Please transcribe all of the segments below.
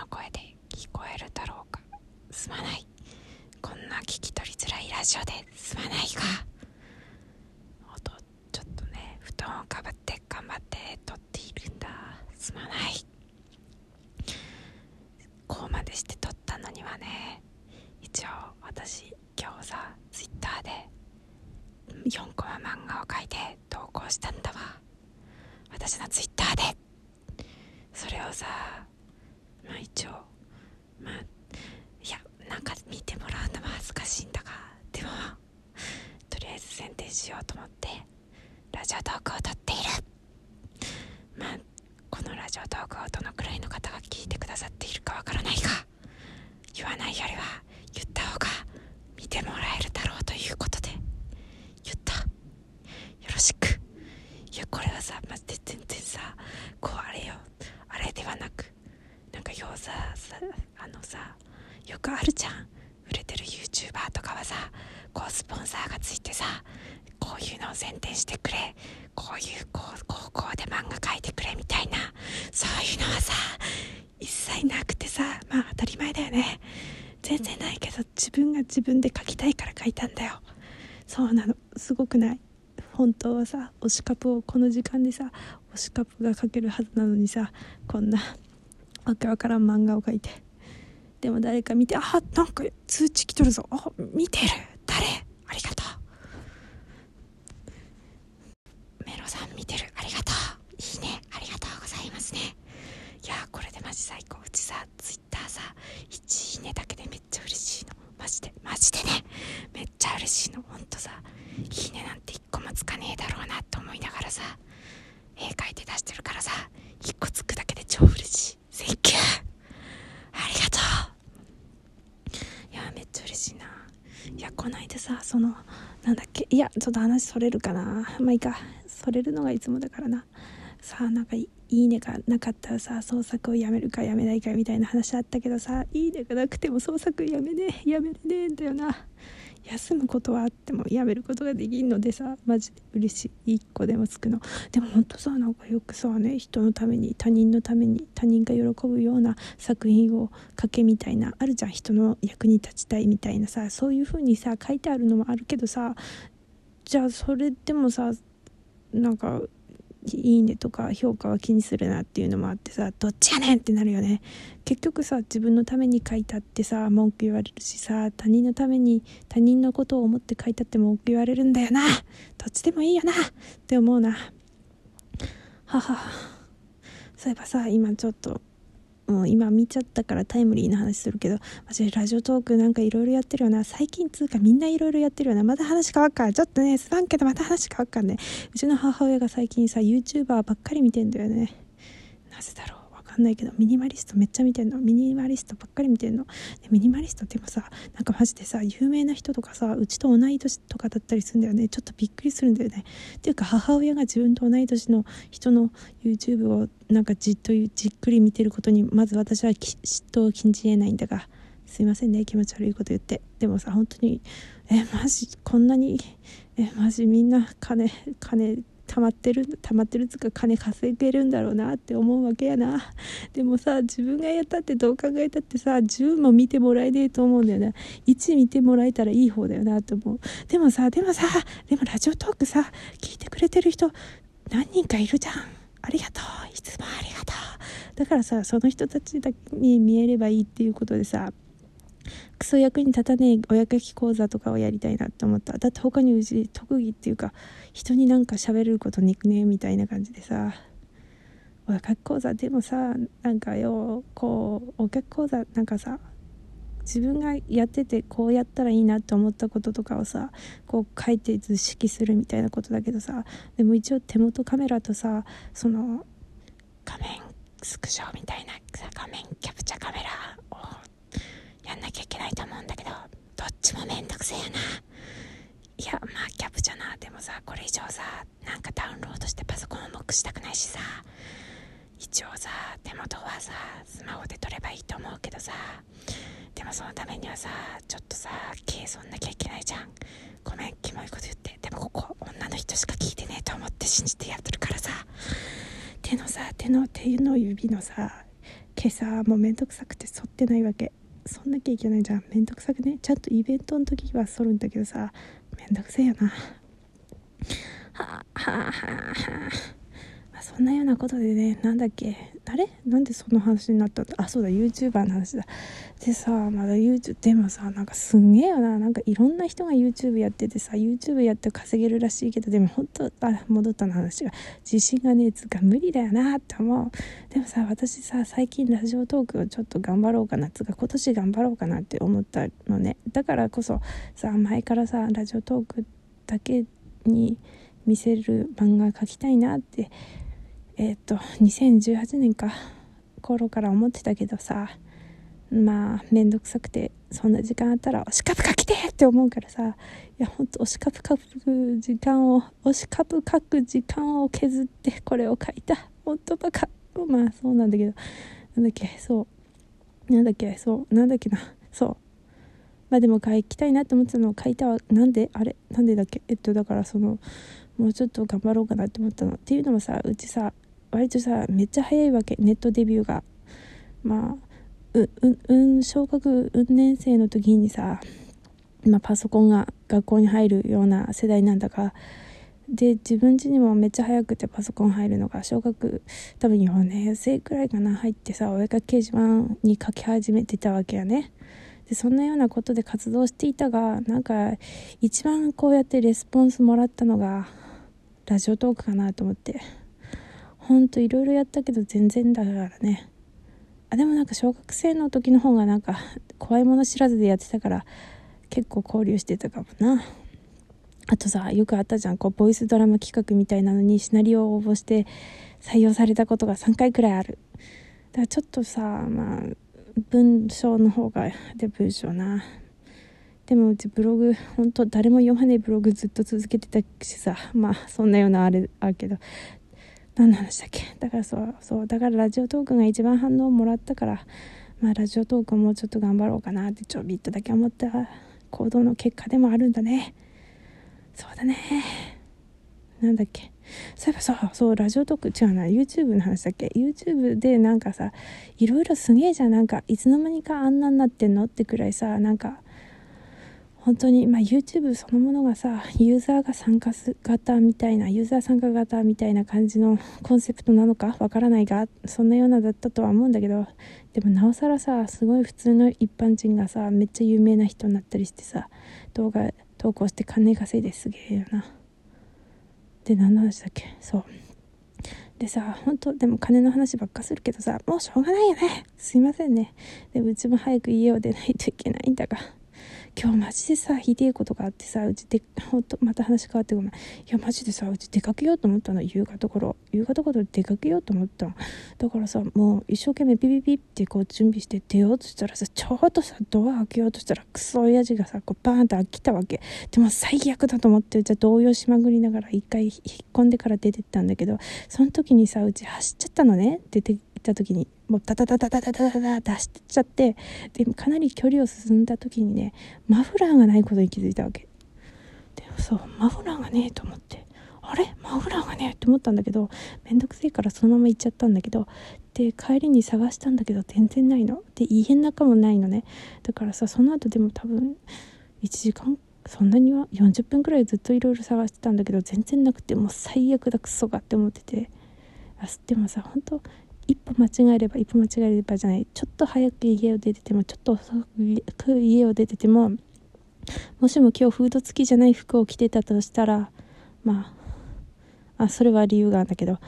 の声で聞こえるだろうか。すまない。こんな聞き取りづらいラジオですまないか。音ちょっとね布団をかぶって頑張って撮っているんだ。すまない。こうまでして撮ったのにはね一応私今日さツイッターで4コマ漫画を描いて投稿したんだわ。私のツイッターで。それをさまあ一応まあいやなんか見てもらうのも恥ずかしいんだがでもとりあえず宣伝しようと思ってラジオトークを撮っている。まあこのラジオトークをどのくらいの方が聞いてくださっているかわからないが言わないよりは言った方が見てもらえるだろうということで言った。よろしく。いやこれはさマジで全然さこうあれよあれではなくなんか要ささあのさよくあるじゃん。売れてる YouTuber とかはさこうスポンサーがついてさこういうのを宣伝してくれこういう高校で漫画描いてくれみたいなそういうのはさ一切なくてさまあ当たり前だよね。全然ないけど自分が自分で描きたいから描いたんだよ。そうなの。すごくない？本当はさ推しカプをこの時間でさ推しカプが描けるはずなのにさこんなわけわからん漫画を描いて。でも誰か見てあなんか通知来とるぞ。あ見てる。誰？ありがとう。メロさん見てる。ありがとう。いいね。ありがとうございますね。いやこれでマジ最高。うちさツイッターさ1いいねだけでめっちゃ嬉しいの。マジで。マジでね。めっちゃ嬉しいの。ほんとさ。いいねなんて1個もつかねえだろうなと思いながらさ。絵描いて出してるからさ。1個つくだけで超嬉しい Thank you ありがとういやめっちゃ嬉しいないやこないださそのなんだっけいやちょっと話それるかな。まあいいか。それるのがいつもだからな。さあなんかいいねがなかったらさ創作をやめるかやめないかみたいな話あったけどさ。いいねがなくても創作やめねやめれねえんだよな。休むことはあってもやめることができんのでさ。マジで嬉しい。1個でもつくの。でもほんとさなんかよくさね人のために他人のために他人が喜ぶような作品を書けみたいなあるじゃん。人の役に立ちたいみたいなさ。そういう風にさ書いてあるのもあるけどさ。じゃあそれでもさなんかいいねとか評価は気にするなっていうのもあってさどっちやねんってなるよね。結局さ自分のために書いたってさ文句言われるしさ他人のために他人のことを思って書いたって文句言われるんだよな。どっちでもいいよな。って思うな。はは。そういえばさ今ちょっともう今見ちゃったからタイムリーな話するけど私ラジオトークなんかいろいろやってるよな。最近つうかみんないろいろやってるよな。また話変わっか。らちょっとねすまんけどまた話変わっからね。うちの母親が最近さ YouTuber ばっかり見てんだよね。なぜだろう。んないけどミニマリストめっちゃ見てんの。ミニマリストばっかり見てんの。でミニマリストってもさなんかマジでさ有名な人とかさうちと同い年とかだったりするんだよね。ちょっとびっくりするんだよね。っていうか母親が自分と同い年の人の YouTube をなんかじっとじっくり見てることにまず私は嫉妬を禁じ得ないんだがすいませんね。気持ち悪いこと言って。でもさ本当にえマジこんなにえマジみんな金金溜まってる溜まってるつか金稼げるんだろうなって思うわけやな。でもさ自分がやったってどう考えたってさ10も見てもらえねえと思うんだよな。1見てもらえたらいい方だよなって思う。でもさでもさでもラジオトークさ聞いてくれてる人何人かいるじゃん。ありがとう。いつもありがとう。だからさその人たちだけに見えればいいっていうことでさクソ役に立たねえお役き講座とかをやりたいなって思った。だって他にうち特技っていうか人になんか喋れることニックネームみたいな感じでさ。お役き講座でもさなんかようこうお客講座なんかさ自分がやっててこうやったらいいなって思ったこととかをさこう書いて図式するみたいなことだけどさでも一応手元カメラとさその画面スクショみたいなさ画面キャプチャカメラなきゃいけないと思うんだけどどっちもめんどくせえやな。いやまあキャプチャな。でもさこれ以上さなんかダウンロードしてパソコン重くしたくないしさ。一応さ手元はさスマホで撮ればいいと思うけどさ。でもそのためにはさちょっとさ計算なきゃいけないじゃん。ごめんキモいこと言って。でもここ女の人しか聞いてねえと思って信じてやってるからさ。手のさ手の手の指のさ今朝もうめんどくさくて剃ってないわけ。そんなきゃいけないじゃん。めんどくさくね？ちゃんとイベントの時は剃るんだけどさ。めんどくせえよな。はあはあはあ。はあそんなようなことでねなんだっけ？あれ？なんでその話になったんだ？あそうだ YouTuber の話だ。でさまだ YouTube でもさなんかすんげえよな。なんかいろんな人が YouTube やっててさ YouTube やって稼げるらしいけどでも本当あ戻ったの話が自信がねえつうか無理だよなって思う。でもさ私さ最近ラジオトークをちょっと頑張ろうかなつうか今年頑張ろうかなって思ったのね。だからこそさ前からさラジオトークだけに見せる漫画描きたいなってえっ、と2018年か頃から思ってたけどさまあ面倒くさくてそんな時間あったら推しカプ書きてって思うからさいやほんと推しカプ書く時間を推しカプ書く時間を削ってこれを書いたほんとバカ。まあそうなんだけど。なんだっけそう。なんだっけそう。なんだっけな。そう。まあでも書きたいなって思ってたのを書いたわ。なんで？あれ？なんでだっけ？えっとだからそのもうちょっと頑張ろうかなって思ったの。っていうのもさうちさ割とさめっちゃ早いわけ。ネットデビューが。まあうううん小学運年生の時にさ、まあ、パソコンが学校に入るような世代なんだがで自分家にもめっちゃ早くてパソコン入るのが小学多分4年生くらいかな入ってさお絵かき掲示板に書き始めてたわけやね。でそんなようなことで活動していたがなんか一番こうやってレスポンスもらったのがラジオトークかなと思って。ほんといろいろやったけど全然だからね。あでもなんか小学生の時の方がなんか怖いもの知らずでやってたから結構交流してたかもな。あとさよくあったじゃん。こうボイスドラマ企画みたいなのにシナリオを応募して採用されたことが3回くらいある。だからちょっとさまあ文章の方がで文章な。でもうちブログ本当誰も読まねえブログずっと続けてたしさ。まあそんなようなあれあるけど。何の話だっけ？だからそうそうだからラジオトークが一番反応をもらったからまあラジオトークもうちょっと頑張ろうかなってちょびっとだけ思った行動の結果でもあるんだね。そうだね。なんだっけ？そういえばさそうラジオトーク違うな。YouTube の話だっけ？YouTube でなんかさいろいろすげえじゃん。なんかいつの間にかあんなになってんの？ってくらいさなんか本当に、まあ、YouTube そのものがさユーザーが参加型みたいなユーザー参加型みたいな感じのコンセプトなのかわからないがそんなようなだったとは思うんだけどでもなおさらさすごい普通の一般人がさめっちゃ有名な人になったりしてさ動画投稿して金稼いですげえよな。で何の話だっけ？そう。でさ本当でも金の話ばっかするけどさもうしょうがないよね。すいませんね。でもうちも早く家を出ないといけないんだが。今日マジでさひでえことがあってさうちでほんとまた話変わってごめん。いやマジでさうち出かけようと思ったの。夕方頃夕方頃出かけようと思ったの。だからさもう一生懸命ピピピってこう準備して出ようとしたらさちょうどさドア開けようとしたらクソ親父がさこうバーンと開けたわけ。でも最悪だと思ってじゃあ動揺しまぐりながら一回引っ込んでから出てったんだけどその時にさうち走っちゃったのね。出てった時にもうダダダダダダダダダ出しちゃってでかなり距離を進んだ時にねマフラーがないことに気づいたわけ。でもそうマフラーがねえと思って。あれ？マフラーがねえって思ったんだけどめんどくせえからそのまま行っちゃったんだけどで帰りに探したんだけど全然ないの。で家の中もないのね。だからさその後でも多分1時間そんなには40分くらいずっといろいろ探してたんだけど全然なくてもう最悪だクソがって思ってて。あでもさ本当一歩間違えれば一歩間違えればじゃない。ちょっと早く家を出ててもちょっと遅く家を出ててももしも今日フード付きじゃない服を着てたとしたらまああそれは理由があるんだけど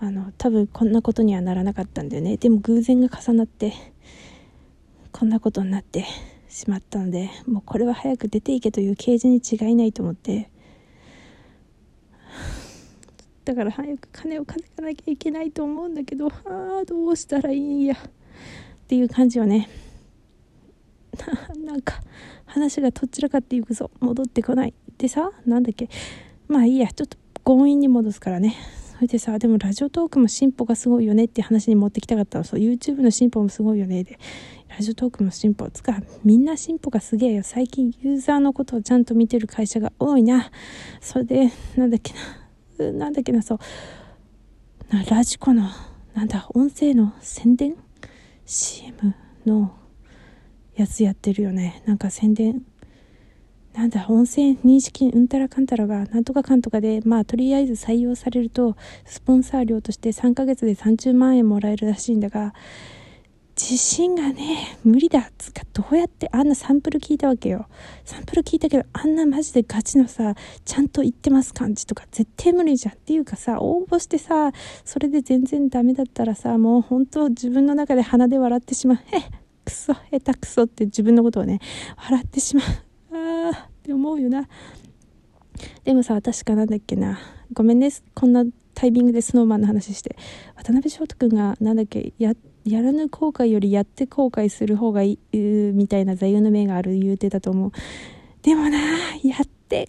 あの多分こんなことにはならなかったんだよね。でも偶然が重なってこんなことになってしまったのでもうこれは早く出ていけという啓示に違いないと思ってだから早く金を稼がなきゃいけないと思うんだけどああどうしたらいいんや。っていう感じはね。なんか話がどちらかっていくぞ。戻ってこない。でさなんだっけ。まあいいやちょっと強引に戻すからね。それでさでもラジオトークも進歩がすごいよねって話に持ってきたかったの。そう YouTube の進歩もすごいよね。でラジオトークも進歩。つかみんな進歩がすげえよ。最近ユーザーのことをちゃんと見てる会社が多いな。それでなんだっけな。なんだっけな、そう、ラジコの、なんだ、音声の宣伝？CM のやつやってるよね。なんか宣伝。なんだ音声認識うんたらかんたらがなんとかかんとかでまあとりあえず採用されるとスポンサー料として3ヶ月で30万円もらえるらしいんだが自信がね無理だ。っつかどうやってあんなサンプル聞いたわけよ。サンプル聞いたけどあんなマジでガチのさちゃんと言ってます感じとか絶対無理じゃんっていうかさ応募してさそれで全然ダメだったらさもう本当自分の中で鼻で笑ってしまう。えクソ下手くそって自分のことをね笑ってしまう。あーって思うよな。でもさ確かなんだっけな。ごめんねこんなタイミングでスノーマンの話して渡辺翔太君がなんだっけややらぬ後悔よりやって後悔する方がいいみたいな座右の銘がある言うてたと思う。でもなやって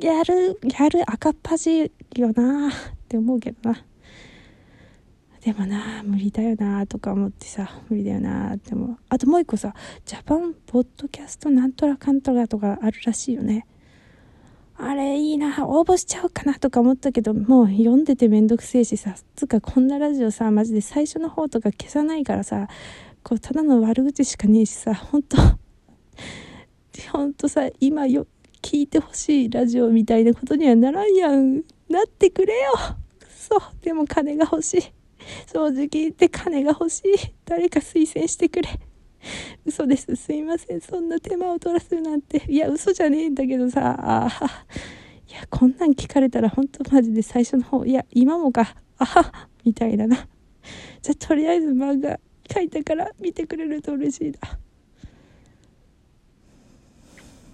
やるやる赤っ端よなって思うけどな。でもな無理だよなとか思ってさ無理だよなって思う。あともう一個さジャパンポッドキャストなんとらかんとらとかあるらしいよね。あれいいな応募しちゃおうかなとか思ったけどもう読んでてめんどくせえしさつかこんなラジオさマジで最初の方とか消さないからさこうただの悪口しかねえしさほんとほんとさ今よ聞いてほしいラジオみたいなことにはならんやん。なってくれよ。そうでも金が欲しい。正直言って金が欲しい。誰か推薦してくれ。嘘です。すいません。そんな手間を取らせるなんて。いや嘘じゃねえんだけどさ。あいやこんなん聞かれたら本当マジで最初の方。いや今もか。あは。みたいだな。じゃあとりあえず漫画書いたから見てくれると嬉しいな。